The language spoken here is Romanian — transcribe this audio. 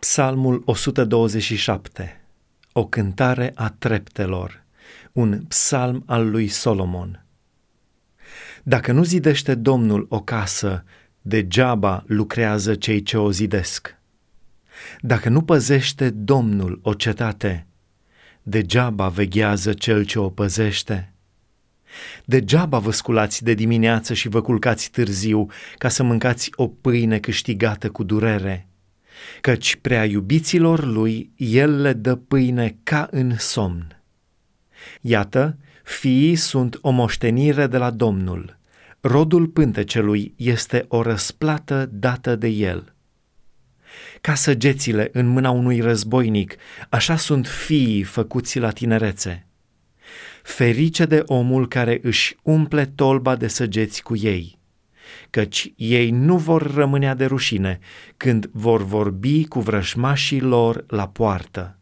Psalmul 127 O cântare a treptelor Un psalm al lui Solomon Dacă nu zidește Domnul o casă, degeaba lucrează cei ce o zidesc. Dacă nu păzește Domnul o cetate, degeaba veghează cel ce o păzește. Degeaba vă sculați de dimineață și vă culcați târziu ca să mâncați o pâine câștigată cu durere – căci prea iubiților lui el le dă pâine ca în somn. Iată, fiii sunt o moștenire de la Domnul, rodul pântecelui este o răsplată dată de el. Ca săgețile în mâna unui războinic, așa sunt fiii făcuți la tinerețe. Ferice de omul care își umple tolba de săgeți cu ei – căci ei nu vor rămânea de rușine când vor vorbi cu vrășmașii lor la poartă.